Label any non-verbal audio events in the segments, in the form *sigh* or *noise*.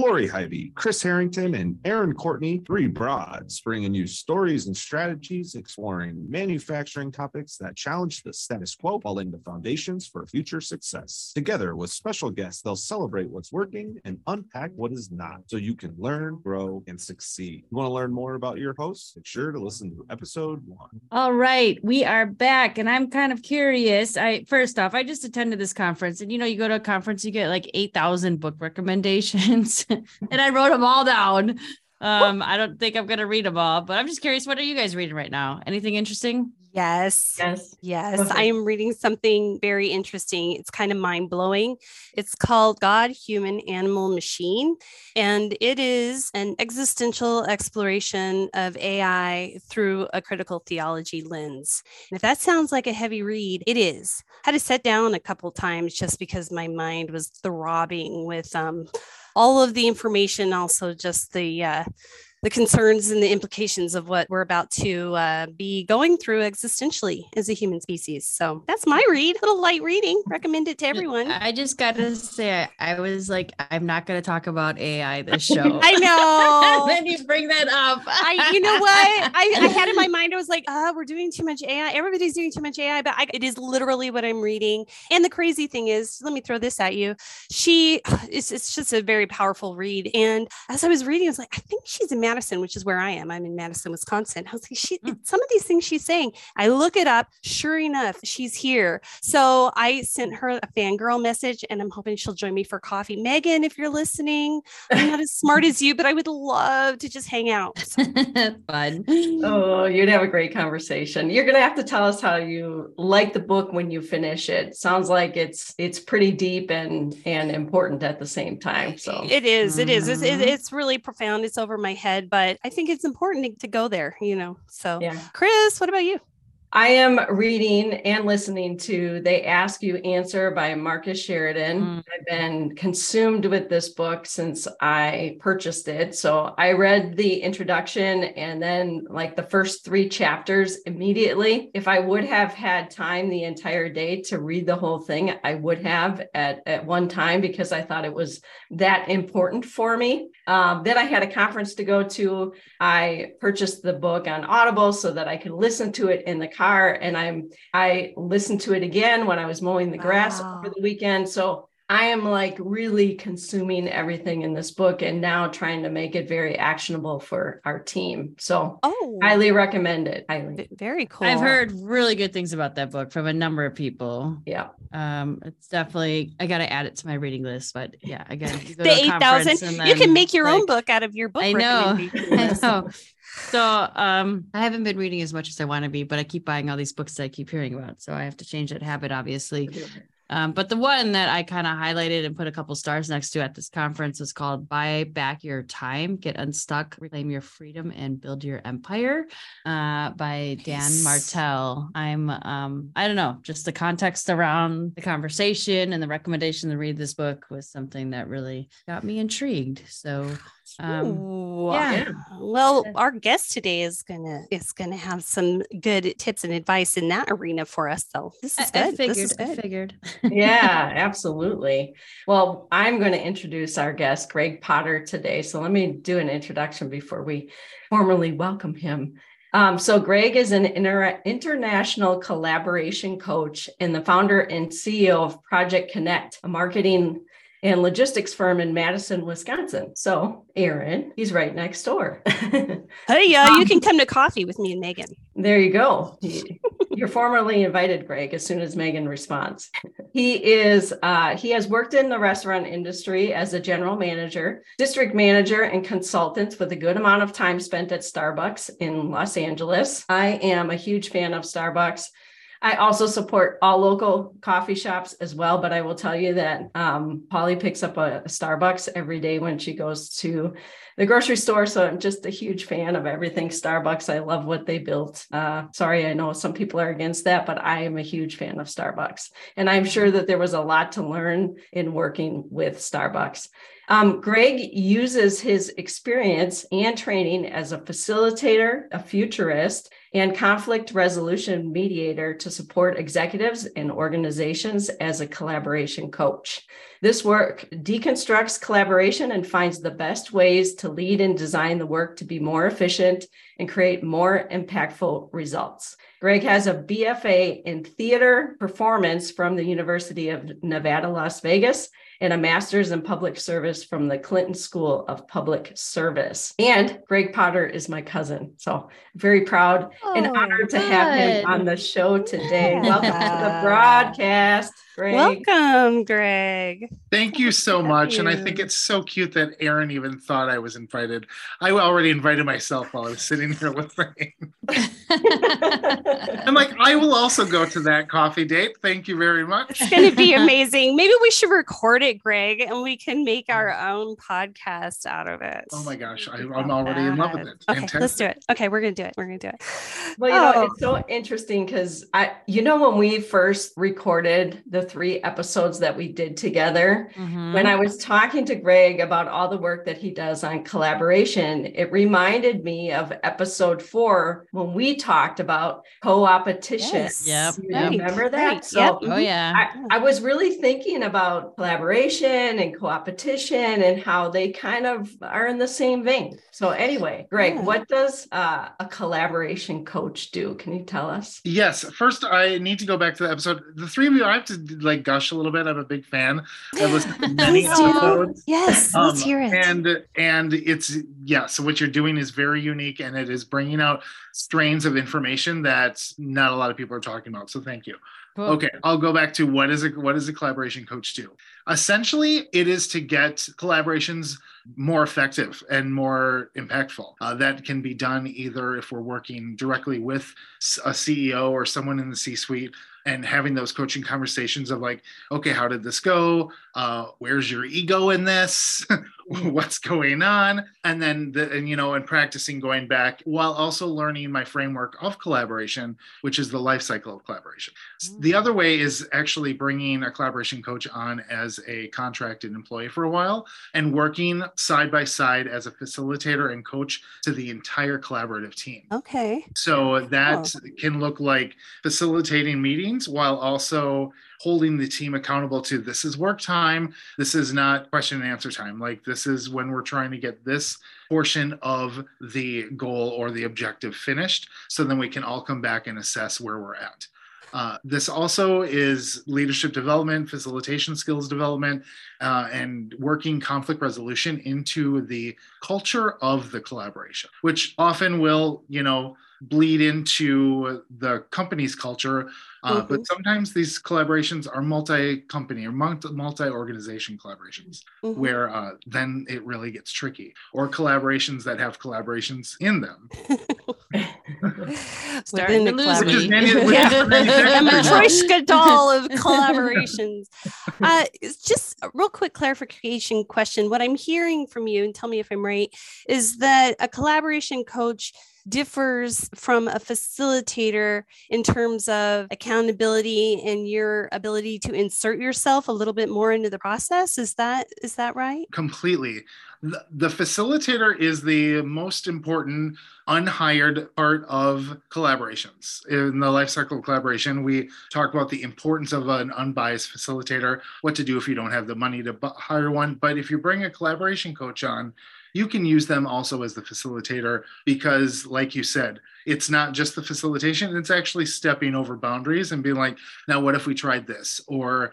Lori Highby, Kris Harrington, and Erin Courtney, three broads, bringing you stories and strategies exploring manufacturing topics that challenge the status quo while laying the foundations for future success. Together with special guests, they'll celebrate what's working and unpack what is not so you can learn, grow, and succeed. You want to learn more about your hosts? Make sure to listen to episode one. All right, we are back, and I'm kind of curious. I first off, I just attended this conference, and you know, you go to a conference, you get like eight thousand book recommendations, *laughs* and I wrote them all down. Um, I don't think I'm gonna read them all, but I'm just curious. What are you guys reading right now? Anything interesting? Yes. Yes. Yes. Okay. I am reading something very interesting. It's kind of mind blowing. It's called God, Human, Animal, Machine. And it is an existential exploration of AI through a critical theology lens. And if that sounds like a heavy read, it is. I had to sit down a couple times just because my mind was throbbing with um, all of the information, also just the uh, the concerns and the implications of what we're about to uh, be going through existentially as a human species. So that's my read. A little light reading. Recommend it to everyone. I just gotta say, I, was like, I'm not gonna talk about AI this *laughs* show. I know. *laughs* then you bring that up. I, you know what? I, *laughs* I had in my mind, I was like, uh, we're doing too much AI. Everybody's doing too much AI, but I, it is literally what I'm reading. And the crazy thing is, let me throw this at you. She, *sighs* it's, it's just a very powerful read. And as I was reading, I was like, I think she's in Madison, which is where I am. I'm in Madison, Wisconsin. I was like, she, Hmm. some of these things she's saying, I look it up. Sure enough, she's here. So I sent her a fangirl message and I'm hoping she'll join me for coffee. Meghan, if you're listening, I'm not as smart as you, but I would love to just hang out. *laughs* So Fun. Oh, you'd have a great conversation. You're gonna have to tell us how you like the book when you finish it. Sounds like it's it's pretty deep and and important at the same time. So It is. It is. It's, Mhm. it's really profound. It's over my head, but I think it's important to, go there, you know. So, yeah. Kris, what about you? I am reading and listening to They Ask You Answer by Marcus Sheridan. Mm. I've been consumed with this book since I purchased it. So I read the introduction and then like the first three chapters immediately. If I would have had time the entire day to read the whole thing, I would have at, at one time because I thought it was that important for me. Um, then I had a conference to go to. I purchased the book on Audible so that I could listen to it in the car. And I'm I listened to it again when I was mowing the grass Wow. over the weekend. So I am like really consuming everything in this book and now trying to make it very actionable for our team. So Oh, highly recommend it. Highly. very cool. I've heard really good things about that book from a number of people. Yeah. Um, it's definitely I gotta add it to my reading list, but yeah, again, you go the to a eight conference thousand. and You can make your own book out of your book. I know, recommendation *laughs* I know. So um, I haven't been reading as much as I want to be, but I keep buying all these books that I keep hearing about. So I have to change that habit, obviously. Um, but the one that I kind of highlighted and put a couple stars next to at this conference is called Buy Back Your Time, Get Unstuck, Reclaim Your Freedom, and Build Your Empire uh, by Dan. Martell. I'm, um, I don't know, just the context around the conversation and the recommendation to read this book was something that really got me intrigued. So, um, Ooh, yeah. Well, our guest today is gonna is gonna have some good tips and advice in that arena for us. So this is I, I good. this figured, is I good. figured. *laughs* *laughs* yeah, absolutely. Well, I'm going to introduce our guest, Gregg Potter, today. So let me do an introduction before we formally welcome him. Um, so, Gregg is an inter- international collaboration coach and the founder and CEO of Project Connect, a marketing and logistics firm in Madison, Wisconsin. So, Erin, he's right next door. *laughs* Hey, uh, you can come to coffee with me and Meghan. There you go. *laughs* You're formally invited, Gregg, as soon as Meghan responds. He is uh, he has worked in the restaurant industry as a general manager, district manager, and consultant with a good amount of time spent at Starbucks in Los Angeles. I am a huge fan of Starbucks. I also support all local coffee shops as well, but I will tell you that um, Polly picks up a, Starbucks every day when she goes to the grocery store. So I'm just a huge fan of everything Starbucks. I love what they built. Uh, sorry, I know some people are against that, but I am a huge fan of Starbucks. And I'm sure that there was a lot to learn in working with Starbucks. Um, Gregg uses his experience and training as a facilitator, a futurist, and conflict resolution mediator to support executives and organizations as a collaboration coach. This work deconstructs collaboration and finds the best ways to lead and design the work to be more efficient and create more impactful results. Gregg has a BFA in theater performance from the University of Nevada, Las Vegas, and a master's in public service from the Clinton School of Public Service. And Gregg Potter is my cousin. So very proud oh, and honored to have him on the show today. Welcome to the broadcast. Gregg. Welcome, Gregg. Thank you so much. You. And I think it's so cute that Erin even thought I was invited. I already invited myself while I was sitting here with Rain. *laughs* I'm like, I will also go to that coffee date. Thank you very much. It's going to be *laughs* amazing. Maybe we should record it, Gregg, and we can make our own podcast out of it. Oh my gosh, I, am already in love with it. Okay, Fantastic. let's do it. Okay, we're going to do it. We're going to do it. Well, you oh. know, it's oh. so interesting because I, you know, when we first recorded the three episodes that we did together, mm-hmm. when I was talking to Gregg about all the work that he does on collaboration, it reminded me of episode four when we talked about co-opetition. Yes. Yep. You yep. remember that? Right. So yep. oh yeah. I, I was really thinking about collaboration and co-opetition and how they kind of are in the same vein. So anyway, Gregg, yeah. what does uh, a collaboration coach do? Can you tell us? Yes. First, I need to go back to the episode. The three of you, I have to like gush a little bit. I'm a big fan. I've *gasps* listened to many episodes. Yes, um, let's hear it. And and it's yeah. So what you're doing is very unique, and it is bringing out strains of information that not a lot of people are talking about. So thank you. Cool. Okay, I'll go back to what is a what does a collaboration coach do? Essentially, it is to get collaborations more effective and more impactful. Uh, that can be done either if we're working directly with a CEO or someone in the C-suite and having those coaching conversations of like, okay, how did this go? Uh, where's your ego in this? *laughs* *laughs* what's going on and then the, and you know and practicing going back while also learning my framework of collaboration which is the life cycle of collaboration mm-hmm. the other way is actually bringing a collaboration coach on as a contracted employee for a while and working side by side as a facilitator and coach to the entire collaborative team okay so that oh. can look like facilitating meetings while also holding the team accountable to this is work time this is not question and answer time like this is when we're trying to get this portion of the goal or the objective finished so then we can all come back and assess where we're at uh, this also is leadership development, facilitation skills development, uh, and working conflict resolution into the culture of the collaboration, which often will, you know, bleed into the company's culture. Uh, mm-hmm. But sometimes these collaborations are multi-company or multi-organization collaborations, mm-hmm. where uh, then it really gets tricky. Or collaborations that have collaborations in them. *laughs* Starting to lose me. Manu- a Matryoshka doll of *laughs* collaborations. Uh, just a real quick clarification question. What I'm hearing from you, and tell me if I'm right, is that a collaboration coach differs from a facilitator in terms of accountability and your ability to insert yourself a little bit more into the process. Is that is that right? Completely. The, facilitator is the most important unhired part of collaborations. In the life cycle of collaboration we talk about the importance of an unbiased facilitator what to do if you don't have the money to hire one. But if you bring a collaboration coach on you can use them also as the facilitator because, like you said, it's not just the facilitation, it's actually stepping over boundaries and being like, now what if we tried this? Or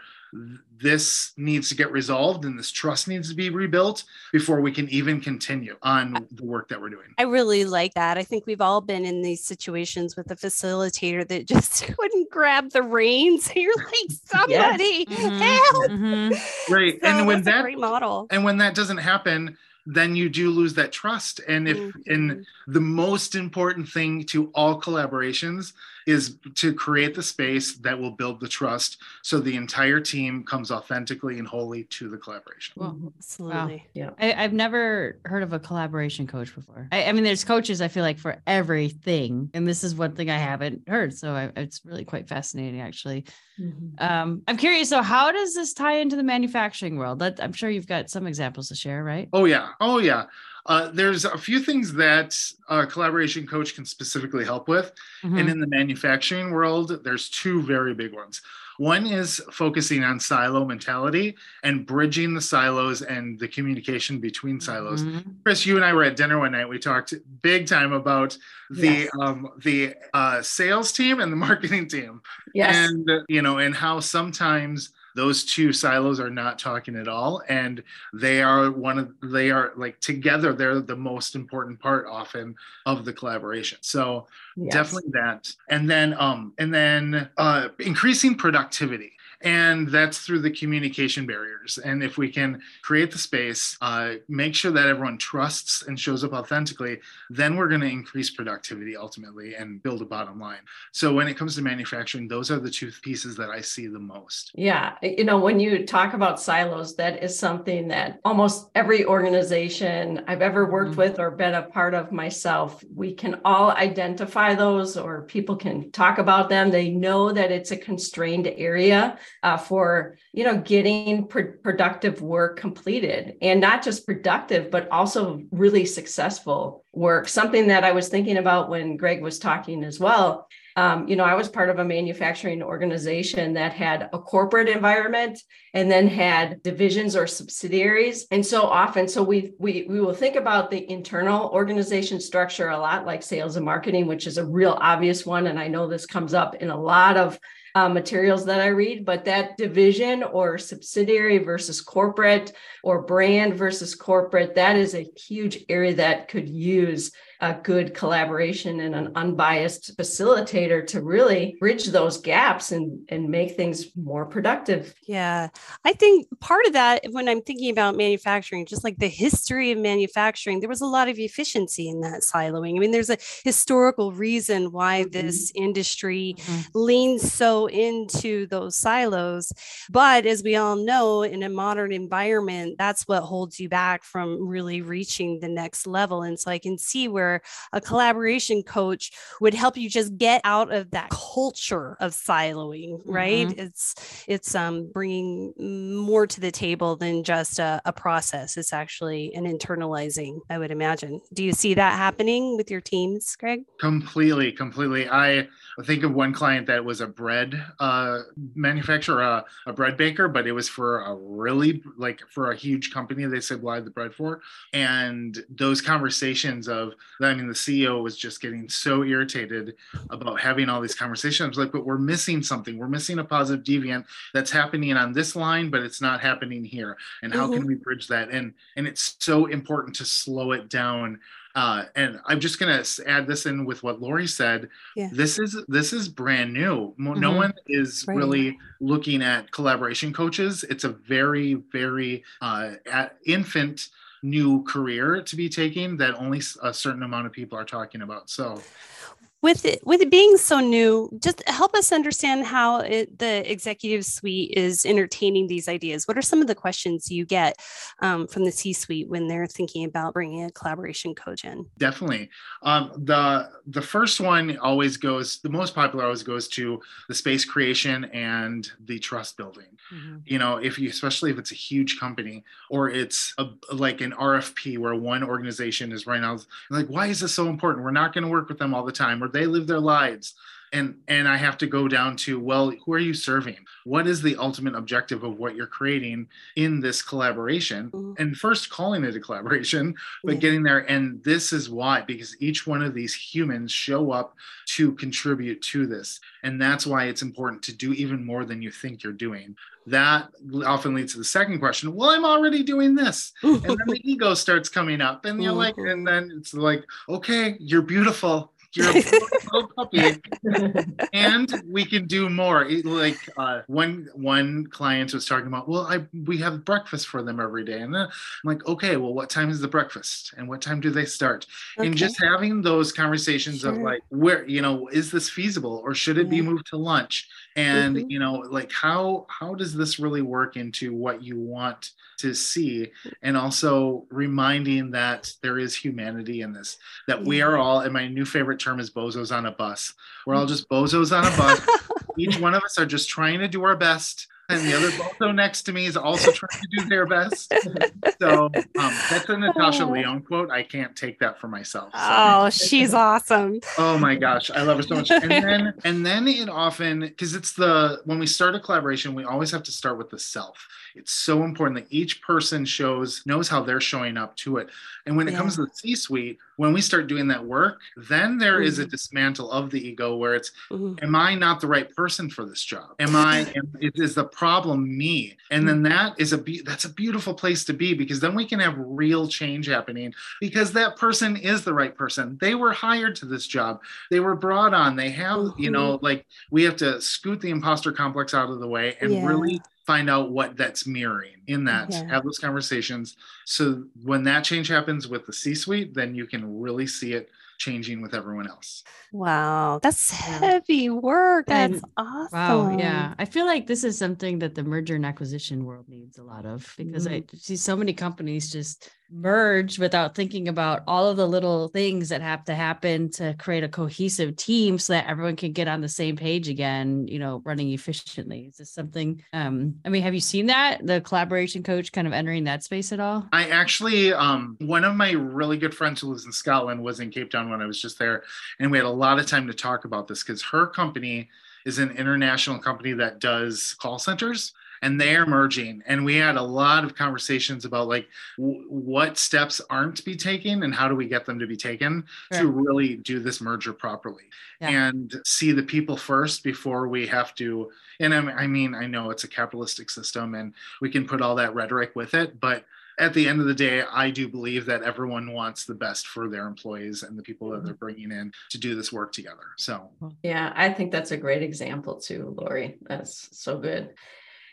this needs to get resolved and this trust needs to be rebuilt before we can even continue on the work that we're doing. I really like that. I think we've all been in these situations with a facilitator that *laughs* just couldn't grab the reins. *laughs* You're like, *laughs* somebody yes. mm-hmm. help. Mm-hmm. Right. So and when that great model. And when that doesn't happen, then you do lose that trust and if mm-hmm. and the most important thing to all collaborations is to create the space that will build the trust so the entire team comes authentically and wholly to the collaboration. Well, Mm-hmm. Absolutely. Yeah. I, have never heard of a collaboration coach before. I, I, mean, there's coaches I feel like for everything, and this is one thing I haven't heard. So I, it's really quite fascinating, actually. Mm-hmm. Um, I'm curious. So, how does this tie into the manufacturing world? That, I'm sure you've got some examples to share, right? Oh yeah, oh yeah. Uh, there's a few things that a collaboration coach can specifically help with. Mm-hmm. And in the manufacturing world, there's two very big ones. One is focusing on silo mentality and bridging the silos and the communication between silos. Mm-hmm. Kris, you and I were at dinner one night. We talked big time about the yes. um, the uh, sales team and the *laughs* marketing team. Yes. And you know, and how sometimes those two silos are not talking at all. And they are one of they are like together they're the most important part often of the collaboration. So yes. definitely that. And then um and then uh increasing productivity and that's through the communication barriers. And if we can create the space uh, make sure that everyone trusts and shows up authentically then we're going to increase productivity ultimately and build a bottom line. So when it comes to manufacturing those are the two pieces that i see the most. Yeah you know when you talk about silos that is something that almost every organization i've ever worked mm-hmm. with or been a part of myself we can all identify those or people can talk about them. They know that it's a constrained area uh, for you know getting pr- productive work completed. And not just productive but also really successful work. Something that i was thinking about when gregg was talking as well. Um, you know i was part of a manufacturing organization that had a corporate environment and then had divisions or subsidiaries. And so often so we we we will think about the internal organization structure a lot like sales and marketing which is a real obvious one. And i know this comes up in a lot of uh, materials that I read, but that division or subsidiary versus corporate or brand versus corporate, that is a huge area that could use a good collaboration and an unbiased facilitator to really bridge those gaps and, and make things more productive. Yeah. I think part of that, when I'm thinking about manufacturing, just like the history of manufacturing, there was a lot of efficiency in that siloing. I mean, there's a historical reason why mm-hmm. this industry mm-hmm. leans so into those silos. But as we all know, in a modern environment, that's what holds you back from really reaching the next level. And so I can see where a collaboration coach would help you just get out of that culture of siloing right? Mm-hmm. it's it's um bringing more to the table than just a, a process. It's actually an internalizing i would imagine. Do you see that happening with your teams gregg? Completely completely. I think of one client that was a bread uh, manufacturer, uh, a bread baker, but it was for a really like for a huge company they supplied the bread for. And those conversations of I mean, the CEO was just getting so irritated about having all these conversations. Like, but we're missing something. We're missing a positive deviant that's happening on this line, but it's not happening here. And how mm-hmm. can we bridge that? And and it's so important to slow it down uh, and I'm just gonna add this in with what Lori said. Yeah. This is this is brand new. No mm-hmm. one is right. really looking at collaboration coaches. It's a very very uh, infant new career to be taking that only a certain amount of people are talking about. So with it, with it being so new, just help us understand how it, the executive suite is entertaining these ideas. What are some of the questions you get um, from the C-suite when they're thinking about bringing a collaboration coach in? Definitely. Um, the the first one always goes. The most popular always goes to the space creation and the trust building. Mm-hmm. You know, if you especially if it's a huge company or it's a, like an RFP where one organization is right now like, why is this so important? We're not going to work with them all the time. Or they live their lives. And and i have to go down to well who are you serving? What is the ultimate objective of what you're creating in this collaboration? Mm-hmm. and first calling it a collaboration but yeah. getting there. And this is why because each one of these humans show up to contribute to this. And that's why it's important to do even more than you think you're doing. That often leads to the second question well i'm already doing this. *laughs* And then the ego starts coming up and you're like mm-hmm. and then it's like okay you're beautiful You're *laughs* little puppy, and we can do more. like uh, one one client was talking about, well, I we have breakfast for them every day, and I'm like, okay, well, what time is the breakfast, and what time do they start? Okay. And just having those conversations sure. of like, where you know, is this feasible, or should it yeah. be moved to lunch? And mm-hmm. you know, like how how does this really work into what you want to see, and also reminding that there is humanity in this, that yeah. we are all, and my new favorite term is bozos on a bus. We're all just bozos on a bus. *laughs* Each one of us are just trying to do our best and the other bozo next to me is also trying to do their best. So um, that's a Natasha Lyonne quote. I can't take that for myself. So. Oh, she's awesome. Oh my gosh, I love her so much. And then and then it often because it's the when we start a collaboration, we always have to start with the self. It's so important that each person shows knows how they're showing up to it. And when it comes to the C-suite, when we start doing that work, then there mm-hmm. is a mm-hmm. dismantle of the ego where it's, mm-hmm. am I not the right person for this job? Am I? *laughs* am, is the problem me? And then mm-hmm. that is a be- that's a beautiful place to be because then we can have real change happening because that person is the right person. They were hired to this job. They were brought on. They have, mm-hmm. you know, like we have to scoot the imposter complex out of the way and yeah. really find out what that's mirroring in that yeah. have those conversations so when that change happens with the c suite then you can really see it changing with everyone else. Wow, that's heavy work. That's and, awesome. Wow, yeah. I feel like this is something that the merger and acquisition world needs a lot of because mm-hmm. I see so many companies just merge without thinking about all of the little things that have to happen to create a cohesive team so that everyone can get on the same page again, you know, running efficiently. Is this something um I mean, have you seen that the collaboration coach kind of entering that space at all? I actually um one of my really good friends who lives in Scotland was in Cape Town when I was just there. And we had a lot of time to talk about this because her company is an international company that does call centers and they're merging and we had a lot of conversations about like w- what steps aren't to be taken and how do we get them to be taken sure. to really do this merger properly yeah. and see the people first before we have to and I mean i know it's a capitalistic system and we can put all that rhetoric with it but at the end of the day, I do believe that everyone wants the best for their employees and the people that mm-hmm. they're bringing in to do this work together. So, yeah, I think that's a great example too, Lori. That's so good.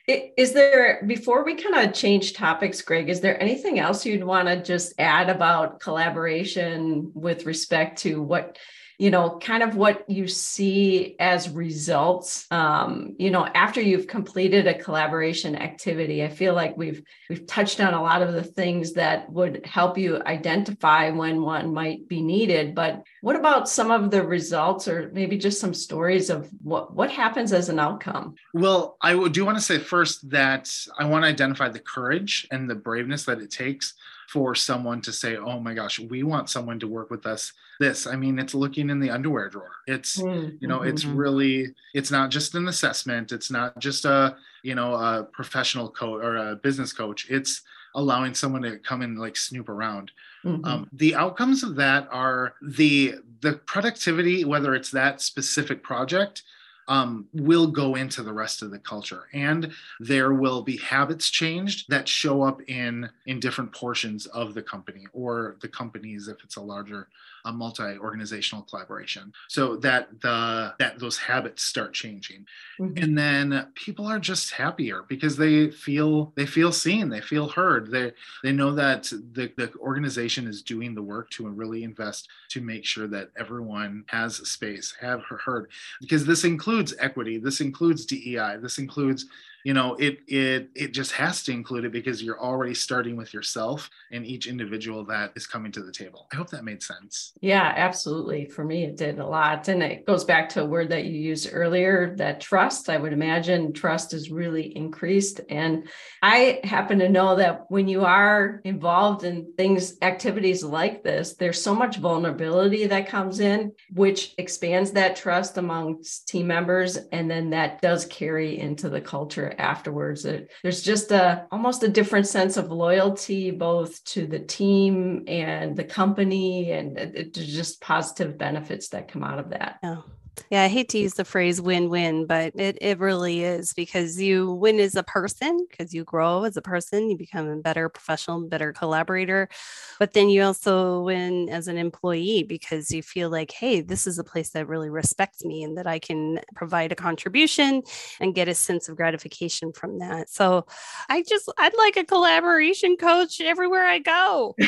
Is there, before we kind of change topics, Gregg, is there anything else you'd want to just add about collaboration with respect to what you know, kind of what you see as results, um, you know, after you've completed a collaboration activity. I feel like we've we've touched on a lot of the things that would help you identify when one might be needed. But what about some of the results, or maybe just some stories of what what happens as an outcome? Well, I do want to say first that I want to identify the courage and the braveness that it takes for someone to say, "Oh my gosh, we want someone to work with us." This, I mean, it's looking in the underwear drawer. It's mm-hmm. you know, it's mm-hmm. really, it's not just an assessment. It's not just a you know a professional coach or a business coach. It's allowing someone to come and like snoop around. Mm-hmm. Um, the outcomes of that are the the productivity, whether it's that specific project um, will go into the rest of the culture. And there will be habits changed that show up in in different portions of the company or the companies if it's a larger a multi-organizational collaboration. So that the that those habits start changing. Mm-hmm. and then people are just happier because they feel they feel seen they feel heard. They they know that the, the organization is doing the work to really invest to make sure that everyone has space have heard. Because this includes equity this includes dei this includes you know it it it just has to include it because you're already starting with yourself and each individual that is coming to the table. I hope that made sense. Yeah absolutely. For me it did a lot. And it goes back to a word that you used earlier that trust. I would imagine trust is really increased. And i happen to know that when you are involved in things activities like this there's so much vulnerability that comes in which expands that trust amongst team members. And then that does carry into the culture afterwards. There's just a almost a different sense of loyalty both to the team and the company, and it, it, just positive benefits that come out of that. Yeah, I hate to use the phrase win-win, but it, it really is because you win as a person because you grow as a person, you become a better professional, better collaborator. But then you also win as an employee because you feel like, hey, this is a place that really respects me and that I can provide a contribution and get a sense of gratification from that. So I just I'd like a collaboration coach everywhere I go. *laughs*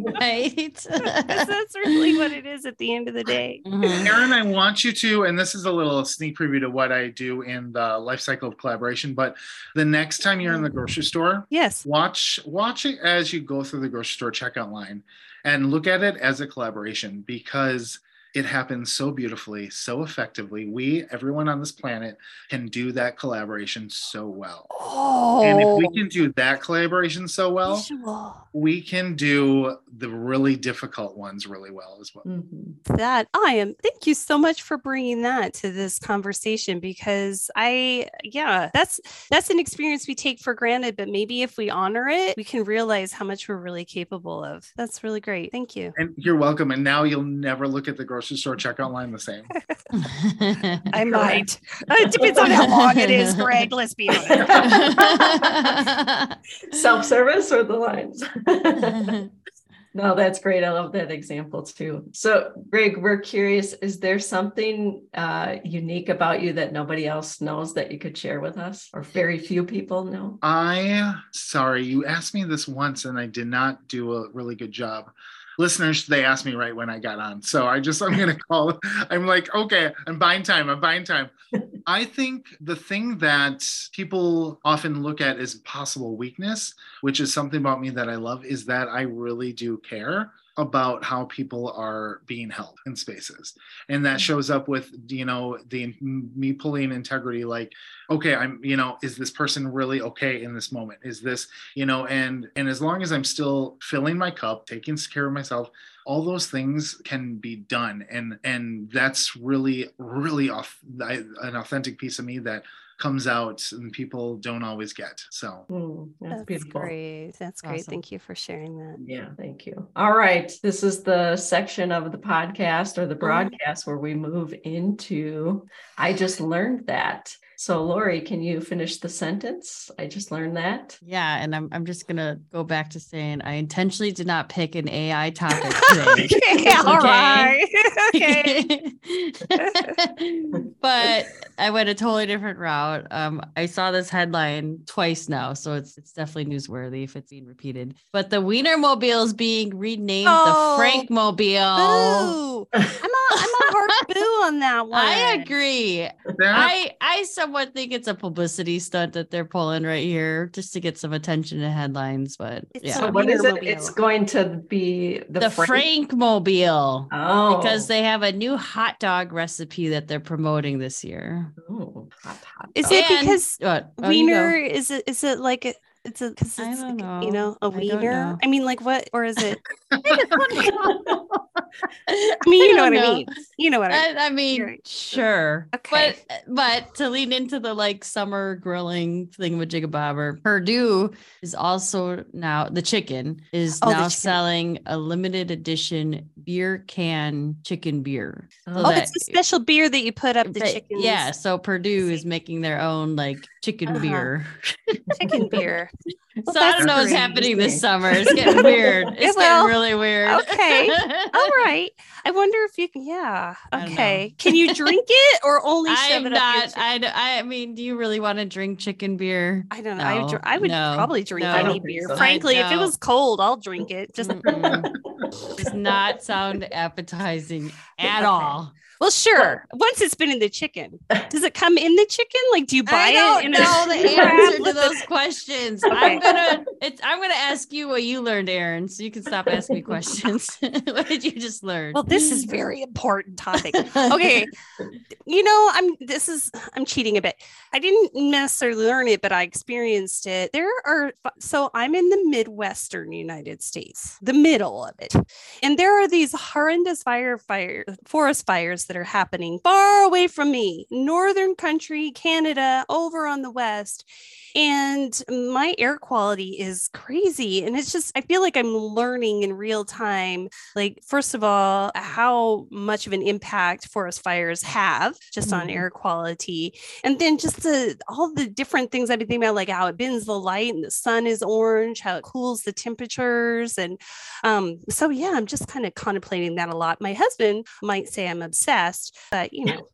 *laughs* right. *laughs* that's really what it is at the end of the day. Mm-hmm. Erin, I want you to, and this is a little sneak preview to what I do in the life cycle of collaboration, but the next time you're in the grocery store, yes, watch watch it as you go through the grocery store checkout line and look at it as a collaboration because it happens so beautifully, so effectively. We, everyone on this planet, can do that collaboration so well. Oh. And if we can do that collaboration so well, Visual. we can do the really difficult ones really well as well. Mm-hmm. That I am. Thank you so much for bringing that to this conversation because I, yeah, that's that's an experience we take for granted, but maybe if we honor it, we can realize how much we're really capable of. That's really great. Thank you. And you're welcome. And now you'll never look at the grocery store checkout line the same? *laughs* I might. It depends on how long it is, Gregg. *laughs* Let's be honest. *laughs* Self service or the lines? no, that's great. I love that example too. So, Gregg, we're curious is there something uh, unique about you that nobody else knows that you could share with us, or very few people know? I, sorry, you asked me this once and I did not do a really good job listeners they asked me right when i got on. So i just i'm gonna *laughs* call i'm like okay i'm buying time i'm buying time. *laughs* I think the thing that people often look at as possible weakness which is something about me that i love is that i really do care about how people are being held in spaces and that mm. shows up with you know the me pulling integrity like okay i'm you know is this person really okay in this moment is this you know and and as long as i'm still filling my cup taking care of myself all those things can be done and and that's really really off, an authentic piece of me that comes out and people don't always get. So mm, that's, that's, beautiful. Great. That's great. Awesome. Thank you for sharing that. Yeah, thank you. All right. This is the section of the podcast or the mm-hmm. broadcast where we move into I just learned that. So, Lori, can you finish the sentence? I just learned that. Yeah, and I'm I'm just gonna go back to saying I intentionally did not pick an AI topic *laughs* today. okay, *laughs* all right. *laughs* okay. but I went a totally different route. Um, I saw this headline twice now, so it's it's definitely newsworthy if it's being repeated. But the Wienermobile is being renamed oh, the Frankmobile. I'm a I'm a hard boo on that one. I agree. I I somewhat think it's a publicity stunt that they're pulling right here just to get some attention in headlines. But it's yeah, so what is it? It's going to be the, the Frank? Mobile. Oh, because they have a new hot dog recipe that they're promoting this year. Oh, hot, hot is it because what? Oh, Wiener is it is it like a, it's a because it's like, know. you know a wiener. I, know. I mean, like what or is it? *laughs* *laughs* *laughs* I mean, you know what know. I mean. You know what I mean. I, I mean, sure. Okay. But but to lean into the like summer grilling thing with Jigabobber, Perdue is also now the chicken is oh, now selling a limited edition beer can chicken beer. So oh, it's a special beer that you put up the chicken. Yeah. So Perdue is making their own like chicken uh-huh. beer. chicken beer. *laughs* Well, so I don't know what's happening this *laughs* summer. It's getting weird. It's getting really weird. Okay. *laughs* All right. I wonder if you can. Yeah. Okay. Can you drink it or *laughs* only shove I'm not. I, I mean, do you really want to drink chicken beer? I don't know. No, I, I would no, probably drink no, any beer. So. Frankly, if it was cold, I'll drink it. Just does not sound appetizing *laughs* at all. Well, sure. Once it's been in the chicken, does it come in the chicken? Like, do you buy it? I don't it? In know *laughs* the answer to those questions. Okay. I'm gonna. It's. I'm gonna ask you what you learned, Erin, so you can stop asking me questions. *laughs* what did you just learn? Well, this is very important topic. Okay, you know, I'm. This is. I'm cheating a bit. I didn't necessarily learn it, but I experienced it. There are. So I'm in the Midwestern United States, the middle of it, and there are these horrendous fire fire forest fires that are happening far away from me, northern country, Canada, over on the west. And my air quality is crazy. And it's just, I feel like I'm learning in real time. Like, first of all, how much of an impact forest fires have just on Mhm. air quality. And then just the all the different things I've been thinking about, like how it bends the light and the sun is orange, how it cools the temperatures. And um, so yeah, I'm just kind of contemplating that a lot. My husband might say I'm obsessed, but you *laughs* know,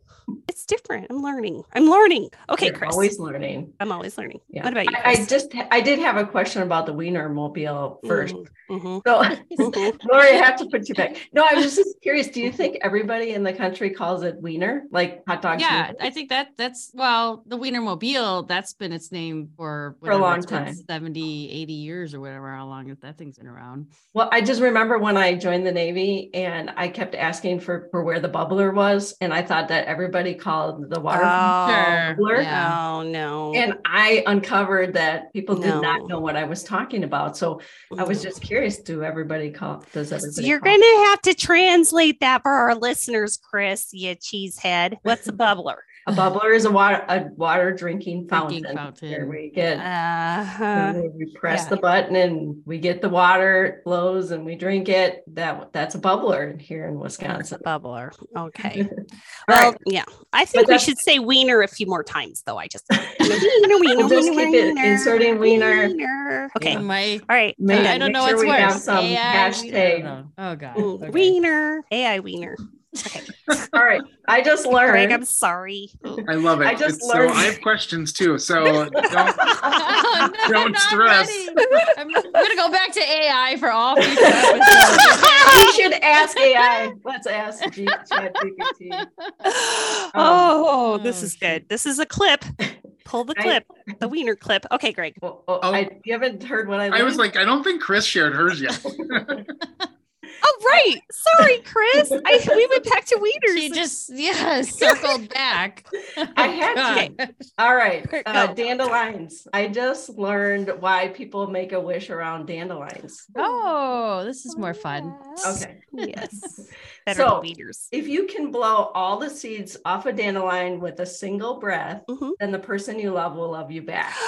it's different. I'm learning. I'm learning. Okay, You're Kris. always learning. I'm always learning. Yeah. What about you? I, I just I did have a question about the Wiener Mobile first. Mhm, So mhm. *laughs* Lori, I have to put you back. No, I was just curious. Do you think everybody in the country calls it Wiener, like hot dogs? Yeah, Wiener? I think that that's well, the Wiener Mobile, that's been its name for For a long time. 70, 80 years or whatever, how long that thing's been around. Well, I just remember when I joined the Navy and I kept asking for, for where the bubbler was. And I thought that everybody called the water. Oh, Bubbler. yeah. oh no. And I uncovered that people did No. not know what I was talking about. So I was just curious, do everybody call, does So everybody you're call- gonna have to translate that for our listeners, Kris. You cheesehead. What's a bubbler? A bubbler is a water, a water drinking fountain. Drinking fountain. Where we get, Uh-huh. we press yeah. the button and we get the water, it flows and we drink it. That that's a bubbler here in It's a Wisconsin. bubbler. Okay. *laughs* Well, right. yeah. I think we should say wiener a few more times, though. I just *laughs* wiener, wiener, We'll just wiener, keep it wiener, inserting wiener. wiener. Okay. Yeah. My All right. Make- I'm I done. don't know sure what's we worse. have some AI, hashtag. I. Oh god. Okay. Wiener. AI wiener. Okay. *laughs* All right. I just Gregg, learned. I'm sorry. I love it. I just It's- so learned- I have questions too. So *laughs* don't Oh, *laughs* no, Don't stress. ready. I'm, I'm gonna go back to AI for all future episodes. we should ask AI. Let's ask G- ChatGPT. *gasps* Um, oh, oh, oh, this Oh, is good. This is a clip. Pull the I- clip, the wiener clip. Okay, Gregg. Well, oh, Oh. I, you haven't heard what I. I was like, I don't think Kris shared hers yet. Oh, right. Sorry, Chris. I, we went back to wieners. She just yeah *laughs* circled back. *laughs* I had God. All right, uh, dandelions. I just learned why people make a wish around dandelions. Oh, this is more fun. Okay. Yes. *laughs* Better So- wieners. If you can blow all the seeds off a dandelion with a single breath, Mhm. then the person you love will love you back. *gasps*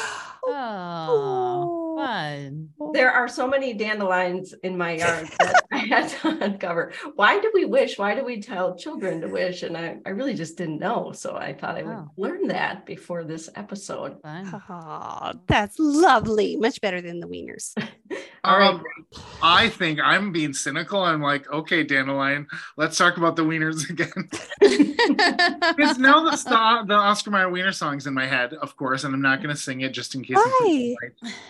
Oh, fun. There are so many dandelions in my yard that I had to *laughs* uncover. Why do we wish? Why do we tell children to wish? And I, I really just didn't know. So I thought I would Oh. learn that before this episode. Fun. Oh, that's lovely. Much better than the wieners. *laughs* All right. Um, I think I'm being cynical. I'm like, okay, Dandelion, let's talk about the wieners *laughs* again. Because now the, sto- the Oscar Mayer Wiener song's in my head, of course, and I'm not going to sing it just in case. Right.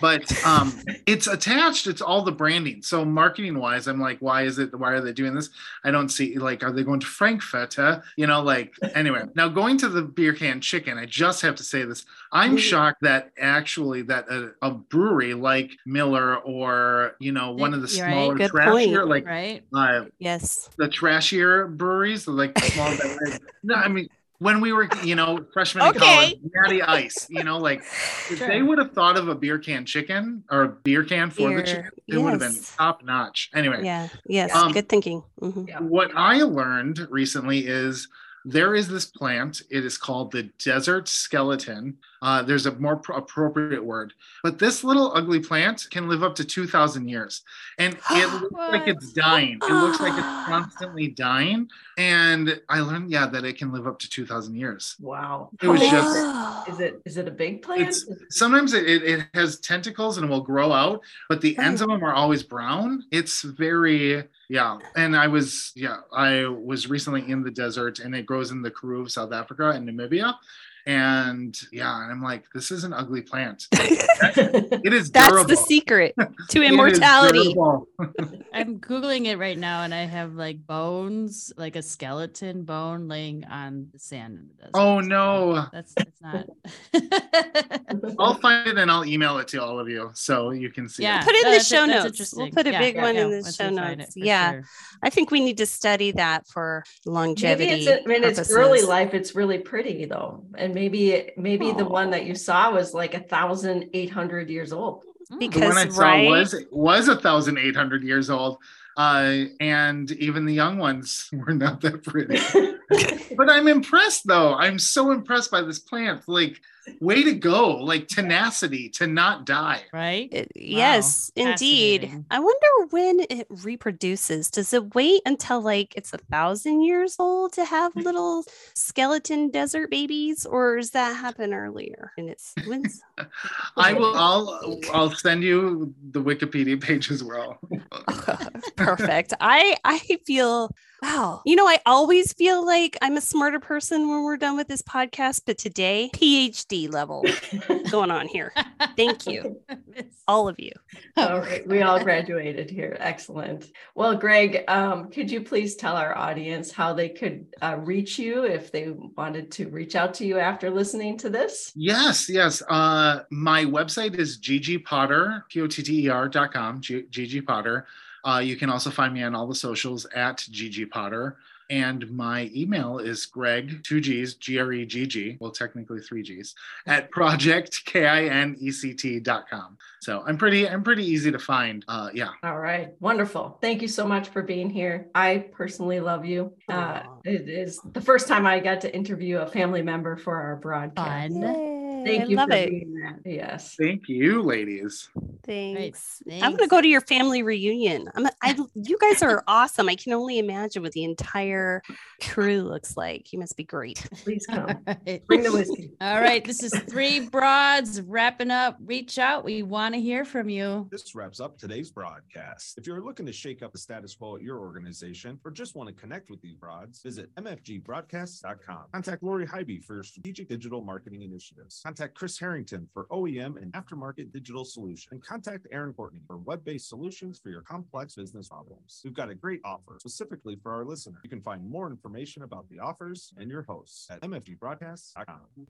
But um, it's attached. It's all the branding. So marketing wise, I'm like, why is it? Why are they doing this? I don't see. Like, are they going to Frankfurter? You know, like anyway. *laughs* Now going to the beer can chicken, I just have to say this. I'm shocked that actually that a, a brewery like Miller or you know one of the You're smaller Good trashier point. like right? uh, Yes. the trashier breweries, like the small. *laughs* no, I mean when we were, you know, freshmen in Okay. college, Natty Ice, you know, like *laughs* if Sure. they would have thought of a beer can chicken or a beer can for the chicken, it would have been top notch. Anyway, Yeah. Yes. Um, Good thinking. Mhm. What I learned recently is there is this plant. It is called the desert skeleton. Uh, there's a more pro- appropriate word, but this little ugly plant can live up to 2,000 years, and *gasps* it looks like it's dying. It looks like it's constantly dying. And I learned, yeah, that it can live up to 2,000 years. Wow. It was just- is it? It is it a big plant? It's- Sometimes it, it, it has tentacles and it will grow out, but the ends of them are always brown. It's very, yeah. And I was, yeah, I was recently in the desert and it grows in the Karoo of South Africa and Namibia. And yeah, and I'm like, this is an ugly plant. *laughs* It is That's durable. the secret *laughs* to immortality. *laughs* I'm googling it right now, and I have like bones, like a skeleton bone, laying on the sand in the desert. Oh, so no. that's that's not. I'll find it and I'll email it to all of you so you can see yeah, it. Put it in no, the that's- show that's notes. We'll put a Yeah, big yeah, one yeah, in the once show notes. Yeah. sure. I think we need to study that for longevity. Maybe longevity. it's I mean it's early life. It's really pretty though, and maybe maybe the one that you saw was like a thousand eight hundred years old. Mm. The one I Because, saw right? was was a thousand eight hundred years old, uh, and even the young ones *laughs* were not that pretty. *laughs* but I'm impressed though. I'm so impressed by this plant. Like, way to go. Like tenacity to not die. Right? It- yes, indeed. I wonder when it reproduces. Does it wait until like it's a thousand years old to have *laughs* little skeleton desert babies, or does that happen earlier? And it's *laughs* when's I will. I'll. I'll send you the Wikipedia page as well. *laughs* perfect. I I feel wow. You know, I always feel like I'm a smarter person when we're done with this podcast, but today PhD level *laughs* going on here. Thank you, *laughs* all of you. All right, we all graduated here. Excellent. Well, Gregg, um, could you please tell our audience how they could uh, reach you if they wanted to reach out to you after listening to this? Yes, yes. Uh, my website is ggpotter, P-O-T-T-E-R dot com, G- GG Potter. Uh, you can also find me on all the socials at GG Potter. And my email is Gregg, two G's, G R E G G, well, technically three G's, at project, K I N E C T dot com. So I'm pretty, I'm pretty easy to find. Uh, yeah. All right, wonderful. Thank you so much for being here. I personally love you. Uh, it is the first time I got to interview a family member for our broadcast. Fun. Yay, Thank I you love for it. being that. Yes. Thank you, ladies. Thanks. I'm gonna go to your family reunion. I'm. I. You guys are awesome. I can only imagine what the entire crew looks like. You must be great. *laughs* Please come. All right. *laughs* Bring the whiskey. All right. This is three broads wrapping up. Reach out. We want to hear from you. This wraps up today's broadcast. If you're looking to shake up the status quo at your organization or just want to connect with these broads, visit mfgbroadcast.com. Contact Lori Highby for your strategic digital marketing initiatives. Contact Kris Harrington for OEM and aftermarket digital solution. And contact Erin Courtney for web-based solutions for your complex business problems. We've got a great offer specifically for our listeners. You can find more information about the offers and your hosts at mfgbroadcast.com.